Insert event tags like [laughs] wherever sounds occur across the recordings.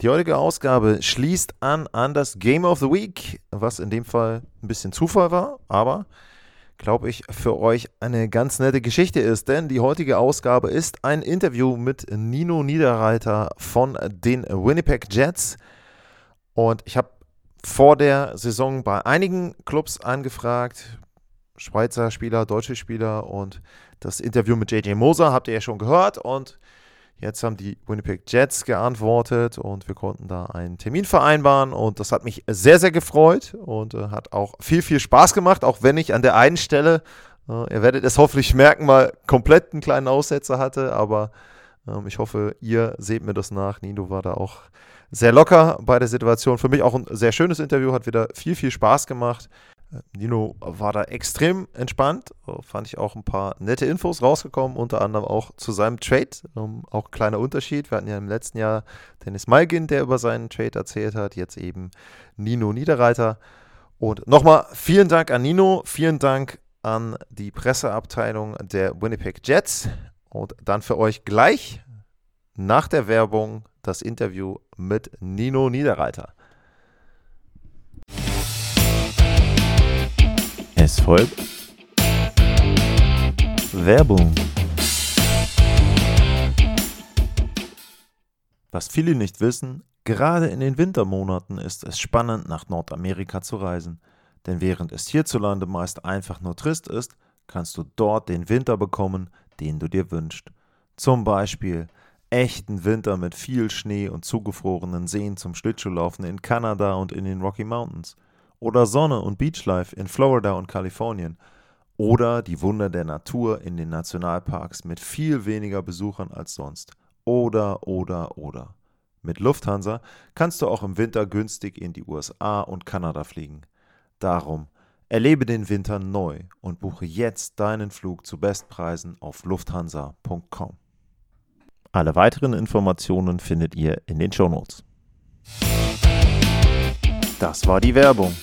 Die heutige Ausgabe schließt an an das Game of the Week, was in dem Fall ein bisschen Zufall war, aber glaube ich für euch eine ganz nette Geschichte ist, denn die heutige Ausgabe ist ein Interview mit Nino Niederreiter von den Winnipeg Jets. Und ich habe vor der Saison bei einigen Clubs angefragt, Schweizer Spieler, deutsche Spieler und das Interview mit JJ Moser habt ihr ja schon gehört. Und jetzt haben die Winnipeg Jets geantwortet und wir konnten da einen Termin vereinbaren und das hat mich sehr, sehr gefreut und äh, hat auch viel, viel Spaß gemacht, auch wenn ich an der einen Stelle, äh, ihr werdet es hoffentlich merken, mal komplett einen kleinen Aussetzer hatte, aber ähm, ich hoffe, ihr seht mir das nach. Nino war da auch sehr locker bei der Situation. Für mich auch ein sehr schönes Interview, hat wieder viel, viel Spaß gemacht. Nino war da extrem entspannt, fand ich auch ein paar nette Infos rausgekommen, unter anderem auch zu seinem Trade. Ähm, auch kleiner Unterschied. Wir hatten ja im letzten Jahr Dennis Malgin, der über seinen Trade erzählt hat, jetzt eben Nino Niederreiter. Und nochmal vielen Dank an Nino, vielen Dank an die Presseabteilung der Winnipeg Jets. Und dann für euch gleich nach der Werbung das Interview mit Nino Niederreiter. Es folgt Werbung. Was viele nicht wissen, gerade in den Wintermonaten ist es spannend, nach Nordamerika zu reisen. Denn während es hierzulande meist einfach nur trist ist, kannst du dort den Winter bekommen, den du dir wünschst. Zum Beispiel echten Winter mit viel Schnee und zugefrorenen Seen zum Schlittschuhlaufen in Kanada und in den Rocky Mountains oder Sonne und Beachlife in Florida und Kalifornien oder die Wunder der Natur in den Nationalparks mit viel weniger Besuchern als sonst. Oder, oder, oder. Mit Lufthansa kannst du auch im Winter günstig in die USA und Kanada fliegen. Darum erlebe den Winter neu und buche jetzt deinen Flug zu Bestpreisen auf lufthansa.com. Alle weiteren Informationen findet ihr in den Shownotes. Das war die Werbung.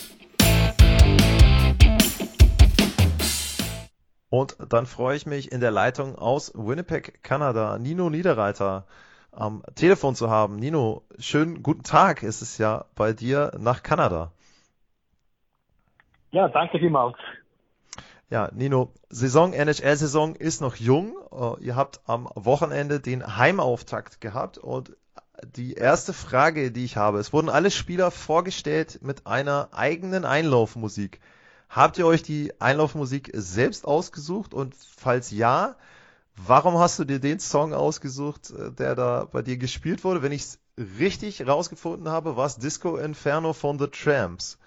Und dann freue ich mich in der Leitung aus Winnipeg, Kanada, Nino Niederreiter am Telefon zu haben. Nino, schönen guten Tag ist es ja bei dir nach Kanada. Ja, danke vielmals. Ja, Nino, Saison, NHL-Saison ist noch jung. Äh, ihr habt am Wochenende den Heimauftakt gehabt und die erste Frage, die ich habe, es wurden alle Spieler vorgestellt mit einer eigenen Einlaufmusik. Habt ihr euch die Einlaufmusik selbst ausgesucht? Und falls ja, warum hast du dir den Song ausgesucht, äh, der da bei dir gespielt wurde? Wenn ich es richtig rausgefunden habe, war es Disco Inferno von The Tramps.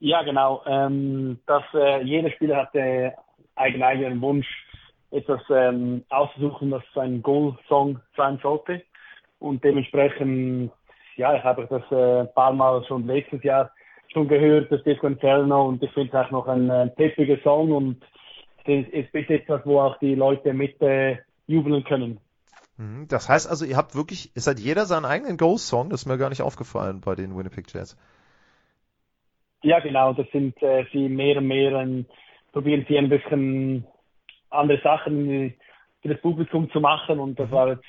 Ja, genau. Ähm, dass äh, jeder Spieler hatte einen eigenen Wunsch, etwas ähm, auszusuchen, was ein Goal-Song sein sollte. Und dementsprechend, ja, ich habe das äh, ein paar Mal schon letztes Jahr schon gehört, das Disco Inferno, und ich finde es auch noch ein, ein peppiger Song und es ist etwas, wo auch die Leute mit äh, jubeln können. Mhm. Das heißt also, ihr habt wirklich, es hat jeder seinen eigenen Ghost-Song, das ist mir gar nicht aufgefallen bei den Winnipeg Jets. Ja, genau, das sind äh, sie mehr und mehr, ein, probieren sie ein bisschen andere Sachen für das Publikum zu machen und das mhm. war jetzt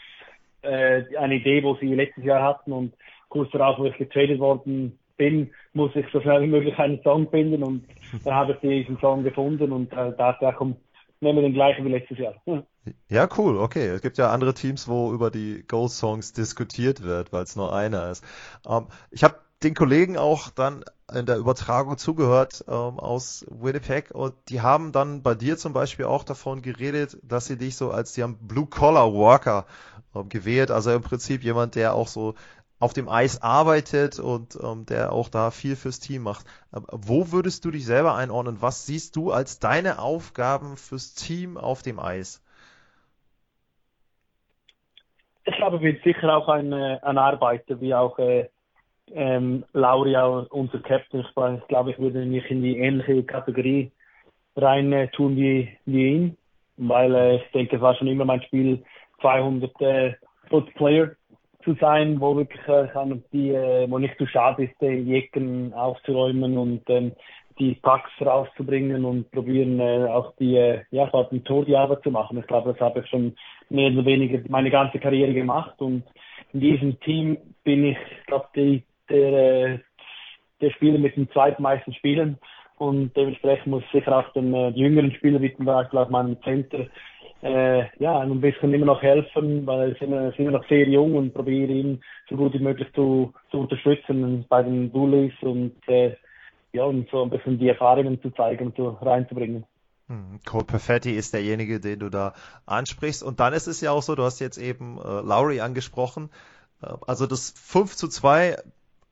äh, eine Idee, wo sie letztes Jahr hatten und kurz darauf, wo ich getradet worden bin, muss ich so schnell wie möglich einen Song finden und [laughs] dann habe ich diesen Song gefunden und äh, dachte, komm, nehmen wir den gleichen wie letztes Jahr. [laughs] Ja, cool, okay. Es gibt ja andere Teams, wo über die Ghost-Songs diskutiert wird, weil es nur einer ist. Ähm, ich habe den Kollegen auch dann in der Übertragung zugehört ähm, aus Winnipeg und die haben dann bei dir zum Beispiel auch davon geredet, dass sie dich so als die haben Blue Collar Worker ähm, gewählt, also im Prinzip jemand, der auch so auf dem Eis arbeitet und ähm, der auch da viel fürs Team macht. Ähm, wo würdest du dich selber einordnen? Was siehst du als deine Aufgaben fürs Team auf dem Eis? Ich glaube, wir sind sicher auch ein, äh, ein Arbeiter, wie auch äh, ähm, Lauri auch unser Captain. Ich glaube, ich würde mich in die ähnliche Kategorie rein äh, tun wie, wie ihn, weil äh, ich denke, es war schon immer mein Spiel, 200 äh, Foot Player zu sein, wo wirklich äh, die, äh, wo nicht zu schade ist, die Ecken aufzuräumen und ähm, die Packs rauszubringen und probieren äh, auch die, äh, ja, dem Tor die Arbeit zu machen. Ich glaube, das habe ich schon mehr oder weniger meine ganze Karriere gemacht und in diesem Team bin ich, glaube die, der, äh, der Spieler mit den zweitmeisten Spielen und dementsprechend muss sicher auch den äh, jüngeren Spieler wie zum Beispiel auch meinem Center äh, ja, ein bisschen immer noch helfen, weil sie sind, sind noch sehr jung und probiere ihn so gut wie möglich zu, zu unterstützen bei den Bullies und äh, ja, und so ein bisschen die Erfahrungen zu zeigen und zu, reinzubringen. Hm, Cole Perfetti ist derjenige, den du da ansprichst. Und dann ist es ja auch so, du hast jetzt eben äh, Lowry angesprochen. Äh, also das 5 zu 2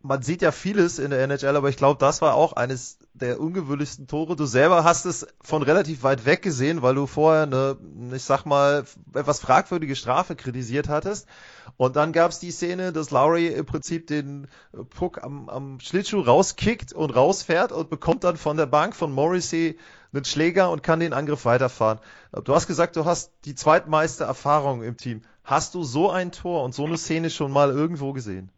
man sieht ja vieles in der NHL, aber ich glaube, das war auch eines der ungewöhnlichsten Tore. Du selber hast es von relativ weit weg gesehen, weil du vorher eine, ich sag mal, etwas fragwürdige Strafe kritisiert hattest. Und dann gab es die Szene, dass Lowry im Prinzip den Puck am, am Schlittschuh rauskickt und rausfährt und bekommt dann von der Bank von Morrissey einen Schläger und kann den Angriff weiterfahren. Du hast gesagt, du hast die zweitmeiste Erfahrung im Team. Hast du so ein Tor und so eine Szene schon mal irgendwo gesehen?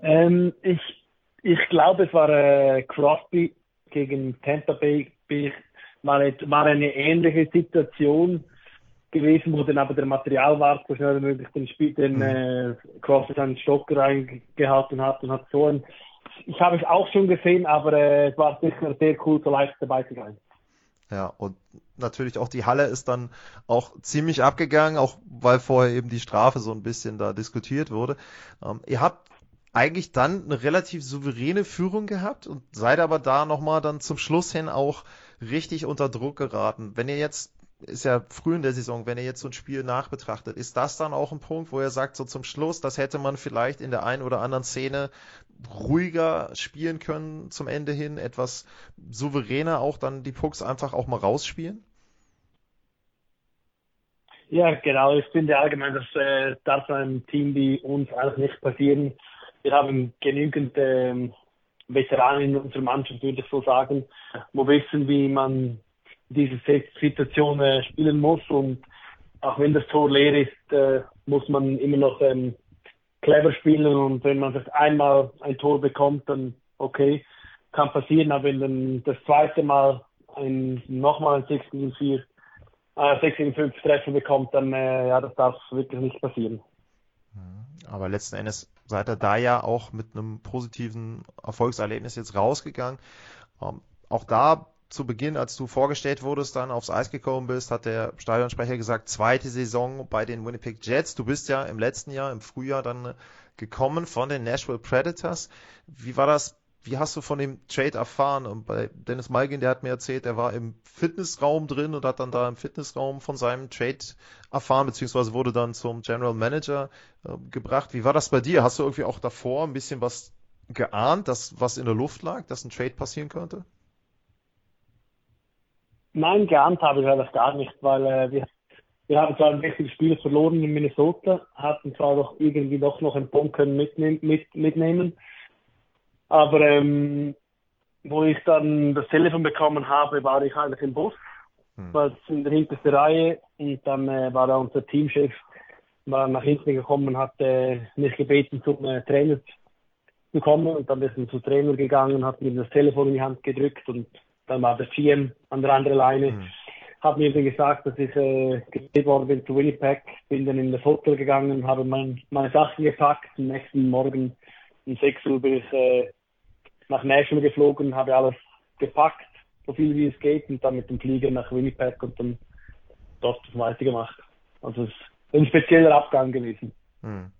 Ähm, ich, ich glaube, es war äh, Crosby gegen Tampa Bay. War, war eine ähnliche Situation gewesen, wo dann aber der Materialwart so schnell wie möglich den, Spiel, den mhm. äh, Crosby seinen Stock reingehalten hat und hat so ein. Ich habe es auch schon gesehen, aber äh, es war sicher sehr cool, so leicht dabei zu sein. Ja, und natürlich auch die Halle ist dann auch ziemlich abgegangen, auch weil vorher eben die Strafe so ein bisschen da diskutiert wurde. Ähm, ihr habt eigentlich dann eine relativ souveräne Führung gehabt und seid aber da nochmal dann zum Schluss hin auch richtig unter Druck geraten. Wenn ihr jetzt, ist ja früh in der Saison, wenn ihr jetzt so ein Spiel nachbetrachtet, ist das dann auch ein Punkt, wo ihr sagt, so zum Schluss, das hätte man vielleicht in der einen oder anderen Szene ruhiger spielen können zum Ende hin, etwas souveräner auch dann die Pucks einfach auch mal rausspielen? Ja, genau. Ich finde allgemein, das äh, darf einem Team wie uns eigentlich nicht passieren wir haben genügend ähm, Veteranen in unserer Mannschaft, würde ich so sagen, wo wissen, wie man diese Situation äh, spielen muss. Und auch wenn das Tor leer ist, äh, muss man immer noch ähm, clever spielen. Und wenn man das einmal ein Tor bekommt, dann okay, kann passieren. Aber wenn dann das zweite Mal ein, nochmal ein 6 gegen 4, äh, 6 gegen 5 Treffer bekommt, dann äh, ja, das darf wirklich nicht passieren. Aber letzten Endes seid ihr da ja auch mit einem positiven Erfolgserlebnis jetzt rausgegangen. Ähm, auch da zu Beginn, als du vorgestellt wurdest, dann aufs Eis gekommen bist, hat der Stadionsprecher gesagt, zweite Saison bei den Winnipeg Jets. Du bist ja im letzten Jahr, im Frühjahr dann gekommen von den Nashville Predators. Wie war das wie hast du von dem Trade erfahren? Und bei Dennis Malgin, der hat mir erzählt, er war im Fitnessraum drin und hat dann da im Fitnessraum von seinem Trade erfahren, beziehungsweise wurde dann zum General Manager äh, gebracht. Wie war das bei dir? Hast du irgendwie auch davor ein bisschen was geahnt, dass was in der Luft lag, dass ein Trade passieren könnte? Nein, geahnt habe ich das gar nicht, weil äh, wir, wir haben zwar ein wichtiges Spiel verloren in Minnesota, hatten zwar doch irgendwie doch noch einen Punkt können mitnehmen, mit, mitnehmen aber ähm, wo ich dann das Telefon bekommen habe, war ich eigentlich im Bus, hm. war in der hintersten Reihe und dann äh, war da unser Teamchef war nach hinten gekommen und hat äh, mich gebeten, zum äh, Trainer zu kommen und dann ist er zum Trainer gegangen, hat mir das Telefon in die Hand gedrückt und dann war der GM an der anderen Leine. Hm. Hat mir dann gesagt, dass ich äh, gewählt worden bin zu Winnipeg, bin dann in das Hotel gegangen, habe mein, meine Sachen gepackt. Am nächsten Morgen um 6 Uhr bin ich äh, nach Nashville geflogen, habe alles gepackt, so viel wie es geht, und dann mit dem Flieger nach Winnipeg und dann dort weitergemacht. Also es ist ein spezieller Abgang gewesen. Hm.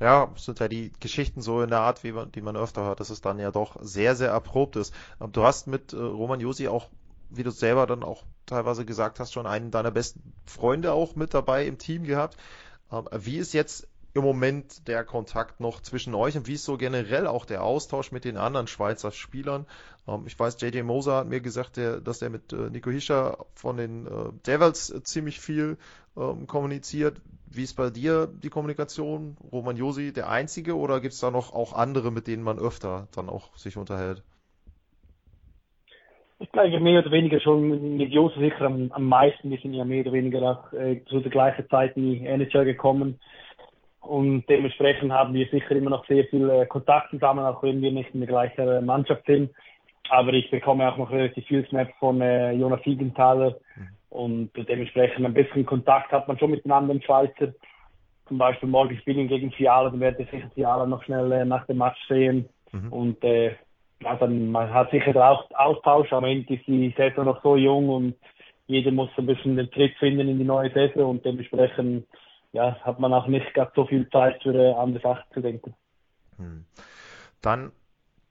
Ja, sind ja die Geschichten so in der Art, wie man, die man öfter hört, dass es dann ja doch sehr, sehr erprobt ist. Du hast mit äh, Roman Josi auch, wie du selber dann auch teilweise gesagt hast, schon einen deiner besten Freunde auch mit dabei im Team gehabt. Ähm, wie ist jetzt im Moment der Kontakt noch zwischen euch und wie ist so generell auch der Austausch mit den anderen Schweizer Spielern? Ähm, ich weiß, JJ Moser hat mir gesagt, der, dass er mit äh, Nico Hischer von den äh, Devils äh, ziemlich viel ähm, kommuniziert. wie ist bei dir die Kommunikation? Roman Josi der Einzige oder gibt es da noch auch andere, mit denen man öfter dann auch sich unterhält? Ich glaube mehr oder weniger schon mit Josi sicher am, am meisten. Wir sind ja mehr oder weniger auch äh, zu der gleichen Zeit in die NHL gekommen. Und dementsprechend haben wir sicher immer noch sehr viel äh, Kontakt zusammen, auch wenn wir nicht in der gleichen Mannschaft sind. Aber ich bekomme auch noch relativ viel Snaps von äh, Jonas Siegenthaler. Mhm. Und dementsprechend ein bisschen Kontakt hat man schon mit den anderen Schweizer. Zum Beispiel morgen spielen gegen Fiala, dann werde ich sicher Fiala noch schnell äh, nach dem Match sehen. Mhm. Und äh, ja, dann, man hat sicher auch Austausch. Am Ende ist die Saison noch so jung und jeder muss ein bisschen den Tritt finden in die neue Saison und dementsprechend ja, hat man auch nicht gerade so viel Zeit für äh, andere Sachen zu denken. Hm. Dann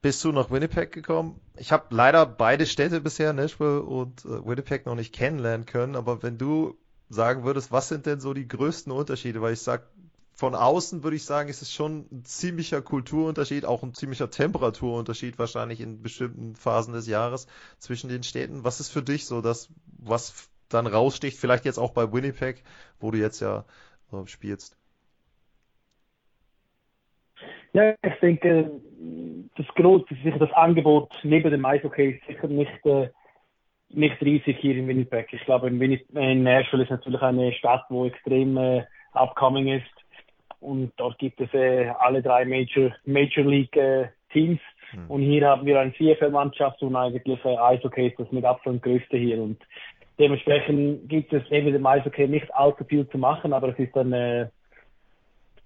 bist du nach Winnipeg gekommen. Ich habe leider beide Städte bisher, Nashville und äh, Winnipeg, noch nicht kennenlernen können. Aber wenn du sagen würdest, was sind denn so die größten Unterschiede? Weil ich sag, von außen würde ich sagen, ist es schon ein ziemlicher Kulturunterschied, auch ein ziemlicher Temperaturunterschied wahrscheinlich in bestimmten Phasen des Jahres zwischen den Städten. Was ist für dich so das, was dann raussticht? Vielleicht jetzt auch bei Winnipeg, wo du jetzt ja äh, spielst. Ja, ich denke, das große, sicher das Angebot neben dem Eishockey ist sicher nicht, äh, nicht riesig hier in Winnipeg. Ich glaube, in, Winnipeg, in Nashville ist natürlich eine Stadt, wo extrem äh, upcoming ist. Und dort gibt es äh, alle drei Major, Major League äh, Teams. Mhm. Und hier haben wir eine CFL-Mannschaft und eigentlich äh, Eishockey ist das mit Abstand größte hier. Und dementsprechend gibt es neben dem Eishockey nicht allzu viel zu machen, aber es ist dann äh,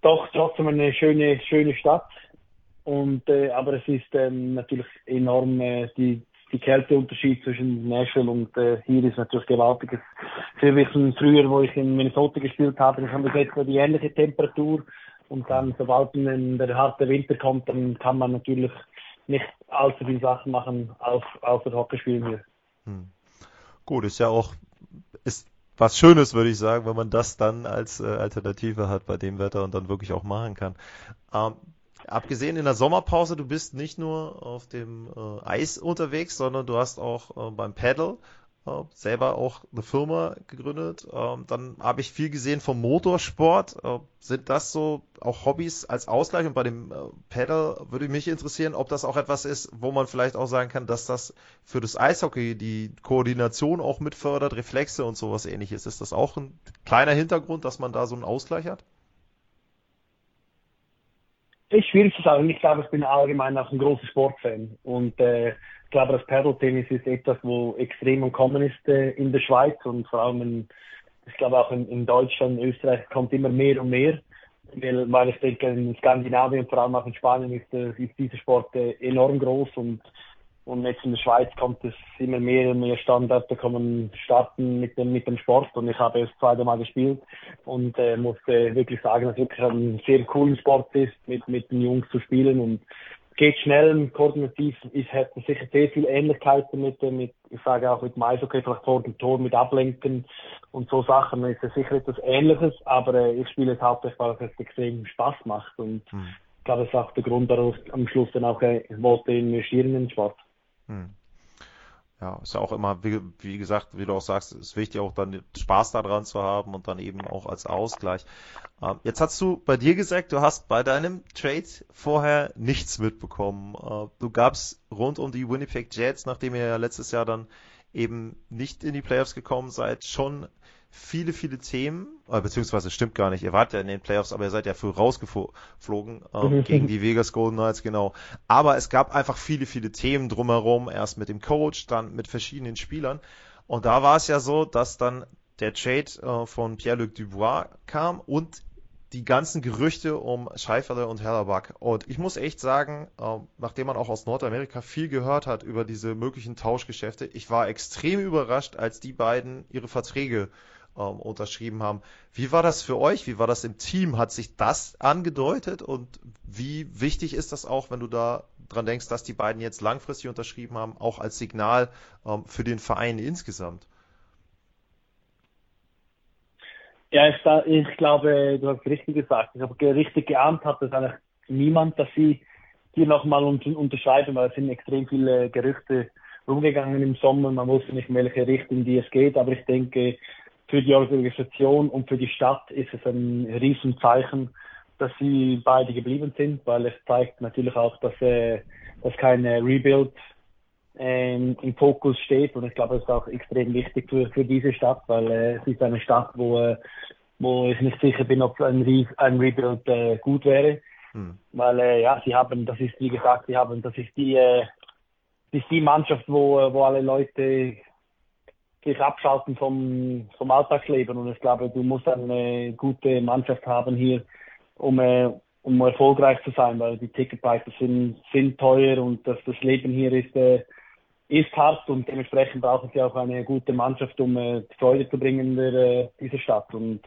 doch trotzdem eine schöne, schöne Stadt. Und, äh, aber es ist ähm, natürlich enorm äh, die, die Kälteunterschied zwischen Nashville und äh, hier ist natürlich gewaltig. Für wissen früher, wo ich in Minnesota gespielt habe, ich habe jetzt die ähnliche Temperatur und dann, sobald der harte Winter kommt, dann kann man natürlich nicht allzu viele Sachen machen, auf, außer Hockey spielen hier. Hm. Gut, ist ja auch ist was Schönes, würde ich sagen, wenn man das dann als äh, Alternative hat bei dem Wetter und dann wirklich auch machen kann. Ähm, abgesehen in der Sommerpause, du bist nicht nur auf dem äh, Eis unterwegs, sondern du hast auch äh, beim Paddle äh, selber auch eine Firma gegründet. Ähm, dann habe ich viel gesehen vom Motorsport. Äh, sind das so auch Hobbys als Ausgleich? Und bei dem äh, Pedal würde mich interessieren, ob das auch etwas ist, wo man vielleicht auch sagen kann, dass das für das Eishockey die Koordination auch mitfördert, Reflexe und sowas ähnliches. Ist das auch ein kleiner Hintergrund, dass man da so einen Ausgleich hat? Ist schwierig zu sagen. Ich glaube, ich bin allgemein auch ein großer Sportfan. Und äh, glaube, das Paddle-Tennis ist etwas, wo extrem am Kommen ist äh, in der Schweiz und vor allem in, ich glaube auch in, in Deutschland, Österreich kommt immer mehr und mehr. Weil, weil ich denke, in Skandinavien und vor allem auch in Spanien ist, äh, ist dieser Sport äh, enorm groß und und jetzt in der Schweiz kommt es immer mehr und mehr Standorte kommen starten mit dem, mit dem Sport und ich habe es zweimal gespielt und äh, musste wirklich sagen, dass es wirklich ein sehr cooler Sport ist, mit, mit den Jungs zu spielen und geht schnell, koordinativ ist, hat sicher sehr viele Ähnlichkeiten mit, mit, ich sage auch mit dem Eishockey, vielleicht vor dem Tor mit Ablenken und so Sachen, ist es sicher etwas Ähnliches, aber äh, ich spiele es hauptsächlich, weil es extrem Spaß macht und hm. ich glaube, das ist auch der Grund, warum ich am Schluss dann auch äh, wollte investieren in den Sport. Ja, ist ja auch immer, wie, wie, gesagt, wie du auch sagst, ist wichtig auch dann Spaß daran zu haben und dann eben auch als Ausgleich. Ähm, jetzt hast du bei dir gesagt, du hast bei deinem Trade vorher nichts mitbekommen. Äh, du gabst rund um die Winnipeg Jets, nachdem ihr ja letztes Jahr dann eben nicht in die Playoffs gekommen seid, schon viele, viele Themen, äh, beziehungsweise stimmt gar nicht, ihr wart ja in den Playoffs, aber ihr seid ja früh rausgeflogen ähm, [laughs] gegen die Vegas Golden Knights, genau. Aber es gab einfach viele, viele Themen drumherum, erst mit dem Coach, dann mit verschiedenen Spielern. Und da war es ja so, dass dann der Trade äh, von Pierre-Luc Dubois kam und die ganzen Gerüchte um Scheiferle und Hellerback. Und ich muss echt sagen, äh, nachdem man auch aus Nordamerika viel gehört hat über diese möglichen Tauschgeschäfte, ich war extrem überrascht, als die beiden ihre Verträge ähm, unterschrieben haben. Wie war das für euch? Wie war das im Team? Hat sich das angedeutet? Und wie wichtig ist das auch, wenn du da dran denkst, dass die beiden jetzt langfristig unterschrieben haben, auch als Signal ähm, für den Verein insgesamt? Ja, ich, ich glaube, du hast richtig gesagt. Ich habe richtig geahnt, hat das eigentlich niemand, dass sie hier nochmal unterschreiben, weil es sind extrem viele Gerüchte rumgegangen im Sommer. Man wusste nicht, in welche Richtung die es geht, aber ich denke, für die Organisation und für die Stadt ist es ein Riesenzeichen, dass sie beide geblieben sind, weil es zeigt natürlich auch, dass, äh, dass kein Rebuild ähm, im Fokus steht und ich glaube, es ist auch extrem wichtig für, für diese Stadt, weil äh, es ist eine Stadt, wo, äh, wo ich nicht sicher bin, ob ein, Re ein Rebuild äh, gut wäre, hm. weil äh, ja, sie haben, das ist wie gesagt, sie haben, das ist die, äh, das ist die Mannschaft, wo, wo alle Leute sich abschalten vom, vom Alltagsleben und ich glaube, du musst eine gute Mannschaft haben hier, um, äh, um erfolgreich zu sein, weil die Ticketpreise sind, sind teuer und das, das Leben hier ist, äh, ist hart und dementsprechend brauchen sie auch eine gute Mannschaft, um äh, Freude zu bringen in äh, dieser Stadt. Und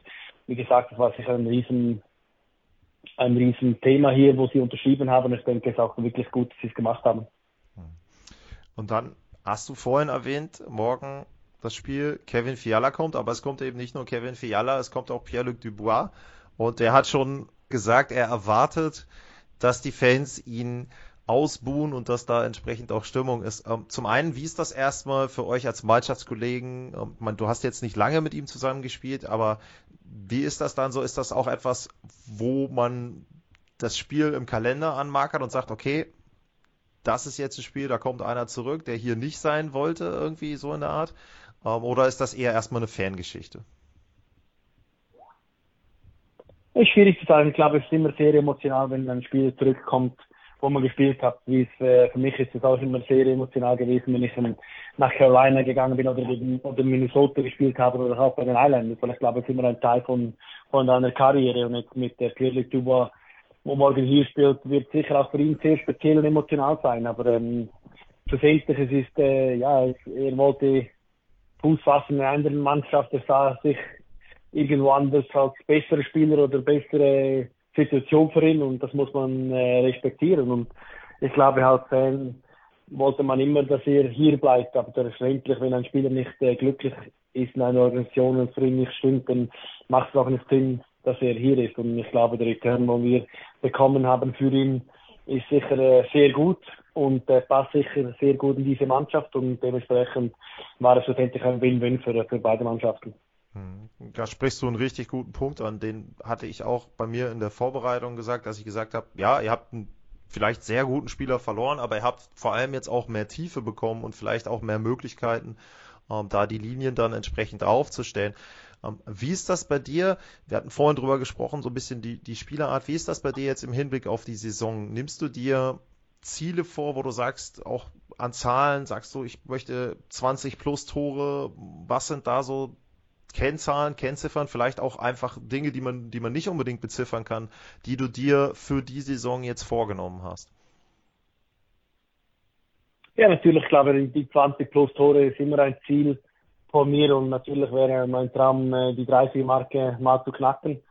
wie gesagt, das war sicher ein riesen, ein riesen Thema hier, wo sie unterschrieben haben. Ich denke, es ist auch wirklich gut, dass sie es gemacht haben. Und dann hast du vorhin erwähnt, morgen das Spiel Kevin Fiala kommt, aber es kommt eben nicht nur Kevin Fiala, es kommt auch Pierre-Luc Dubois. Und der hat schon gesagt, er erwartet, dass die Fans ihn ausbuhen und dass da entsprechend auch Stimmung ist. Ähm, zum einen, wie ist das erstmal für euch als Mannschaftskollegen? Ähm, du hast jetzt nicht lange mit ihm zusammengespielt, aber wie ist das dann so? Ist das auch etwas, wo man das Spiel im Kalender anmarkert und sagt, okay, das ist jetzt ein Spiel, da kommt einer zurück, der hier nicht sein wollte, irgendwie so in der Art? Ähm, oder ist das eher erstmal eine Fangeschichte? Schwierig zu sagen. Ich glaube, es ist immer sehr emotional, wenn ein Spiel zurückkommt, wo man gespielt hat. Wie es, äh, für mich ist es auch immer sehr emotional gewesen, wenn ich nach Carolina gegangen bin oder, gegen, Minnesota gespielt habe oder auch bei den Islanders. Weil ich glaube, es ist immer ein Teil von, von deiner Karriere. Und jetzt mit der Pierre Dubois, wo morgen hier spielt, wird sicher auch für ihn sehr speziell und emotional sein. Aber ähm, schlussendlich, es ist, äh, ja, er wollte Fuß fassen in einer anderen Mannschaft. Er sah sich irgendwo anders als bessere Spieler oder bessere Situation für ihn und das muss man äh, respektieren. Und ich glaube halt, Fan wollte man immer, dass er hier bleibt, aber schlussendlich, wenn ein Spieler nicht äh, glücklich ist in einer Organisation und für ihn nicht stimmt, dann macht es auch nicht Sinn, dass er hier ist. Und ich glaube, der Return, den wir bekommen haben für ihn, ist sicher äh, sehr gut und äh, passt sicher sehr gut in diese Mannschaft und dementsprechend war es schlussendlich ein Win-Win für, für beide Mannschaften. Hm. Da sprichst du einen richtig guten Punkt an, den hatte ich auch bei mir in der Vorbereitung gesagt, dass ich gesagt habe, ja, ihr habt einen vielleicht sehr guten Spieler verloren, aber ihr habt vor allem jetzt auch mehr Tiefe bekommen und vielleicht auch mehr Möglichkeiten, ähm, da die Linien dann entsprechend aufzustellen. Ähm, wie ist das bei dir? Wir hatten vorhin drüber gesprochen, so ein bisschen die, die Spielerart. Wie ist das bei dir jetzt im Hinblick auf die Saison? Nimmst du dir Ziele vor, wo du sagst, auch an Zahlen, sagst du, ich möchte 20 plus Tore. Was sind da so Kennzahlen, Kennziffern, vielleicht auch einfach Dinge, die man, die man nicht unbedingt beziffern kann, die du dir für die Saison jetzt vorgenommen hast? Ja, natürlich, ich glaube, die 20 plus Tore ist immer ein Ziel von mir und natürlich wäre mein Traum, äh, die 30-Marke mal zu knacken.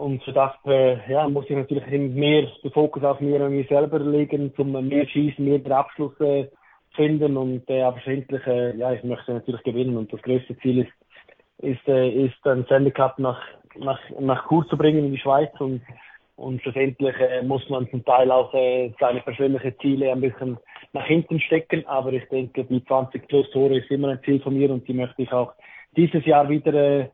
Und für das äh, ja, muss ich natürlich mehr den Fokus auf mir und mich selber legen, zum mehr Schießen, mehr den Abschluss äh, finden. Und äh, aber schlussendlich, äh, ja, ich möchte natürlich gewinnen. Und das größte Ziel ist, ist, äh, ist ein Stanley Cup nach, nach, nach Chur zu bringen in die Schweiz. Und, und schlussendlich äh, muss man zum Teil auch äh, seine persönlichen Ziele ein bisschen nach hinten stecken, aber ich denke, die 20 plus Tore ist immer ein Ziel von mir. Und die möchte ich auch dieses Jahr wieder, äh,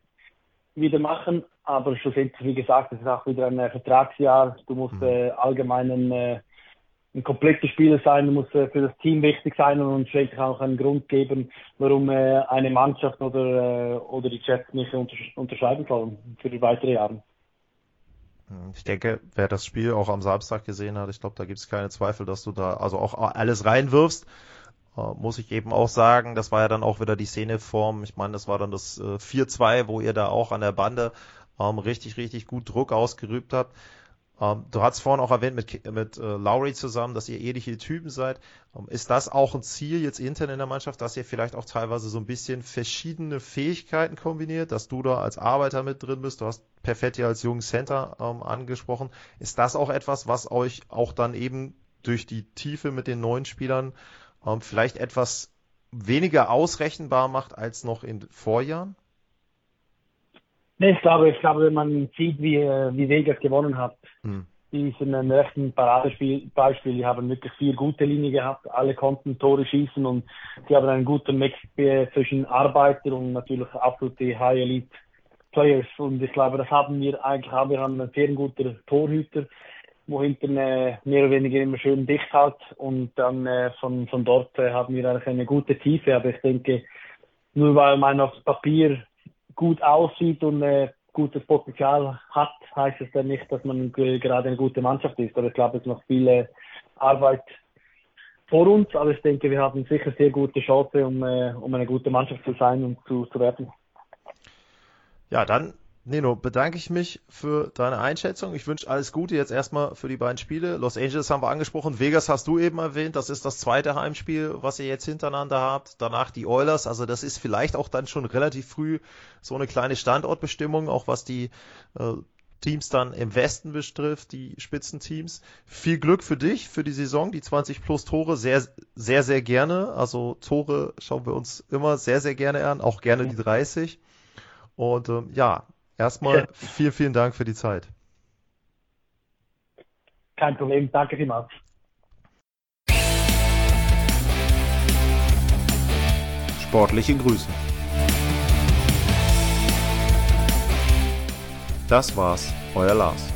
wieder machen, aber schlussendlich, wie gesagt, es ist auch wieder ein äh, Vertragsjahr, du musst mhm. äh, allgemeinen äh, ein kompletter Spieler sein, muss äh, für das Team wichtig sein und schlussendlich auch einen Grund geben, warum äh, eine Mannschaft oder, äh, oder die Jets nicht unterscheiden sollen für die weiteren Jahre. Hm, ich denke, wer das Spiel auch am Samstag gesehen hat, ich glaube, da gibt es keine Zweifel, dass du da also auch alles reinwirfst. muss ich eben auch sagen, das war ja dann auch wieder die Szeneform. Ich meine, das war dann das 4-2, wo ihr da auch an der Bande ähm, richtig, richtig gut Druck ausgerübt habt. Ähm, du hast vorhin auch erwähnt mit, mit äh, Lowry zusammen, dass ihr ähnliche Typen seid. Ähm, ist das auch ein Ziel jetzt intern in der Mannschaft, dass ihr vielleicht auch teilweise so ein bisschen verschiedene Fähigkeiten kombiniert, dass du da als Arbeiter mit drin bist? Du hast Perfetti als jungen Center ähm, angesprochen. Ist das auch etwas, was euch auch dann eben durch die Tiefe mit den neuen Spielern ähm, vielleicht etwas weniger ausrechenbar macht als noch in Vorjahren? Nee, ich glaube, ich glaube, wenn man sieht, wie, wie Vegas gewonnen hat, hm. die sind ein rechten Paradebeispiel. Die haben wirklich vier gute Linien gehabt. Alle konnten Tore schießen und sie haben einen guten Mix zwischen Arbeiter und natürlich absolute High Elite Players. Und ich glaube, das haben wir eigentlich auch. Wir haben einen sehr guten Torhüter, wo hinten äh, mehr oder weniger immer schön dicht hat. Und dann äh, von, von dort äh, haben wir eigentlich eine gute Tiefe. Aber ich denke, nur weil man aufs Papier gut aussieht und äh, gutes Potenzial hat, heißt es dann nicht, dass man gerade eine gute Mannschaft ist. Aber ich glaube, es ist noch viel Arbeit vor uns, aber ich denke, wir haben sicher sehr gute Chance, um, äh, um eine gute Mannschaft zu sein und zu, zu werden. Ja, dann Nino, bedanke ich mich für deine Einschätzung. Ich wünsche alles Gute jetzt erstmal für die beiden Spiele. Los Angeles haben wir angesprochen, Vegas hast du eben erwähnt. Das ist das zweite Heimspiel, was ihr jetzt hintereinander habt. Danach die Oilers. Also das ist vielleicht auch dann schon relativ früh so eine kleine Standortbestimmung, auch was die äh, Teams dann im Westen betrifft, die Spitzenteams. Viel Glück für dich, für die Saison, die 20 plus Tore, sehr, sehr, sehr gerne. Also Tore schauen wir uns immer sehr, sehr gerne an, auch gerne die 30. Und ähm, ja, Erstmal [laughs] vielen, vielen Dank für die Zeit. Kein Problem, danke vielmals. Sportliche Grüße. Das war's, euer Lars.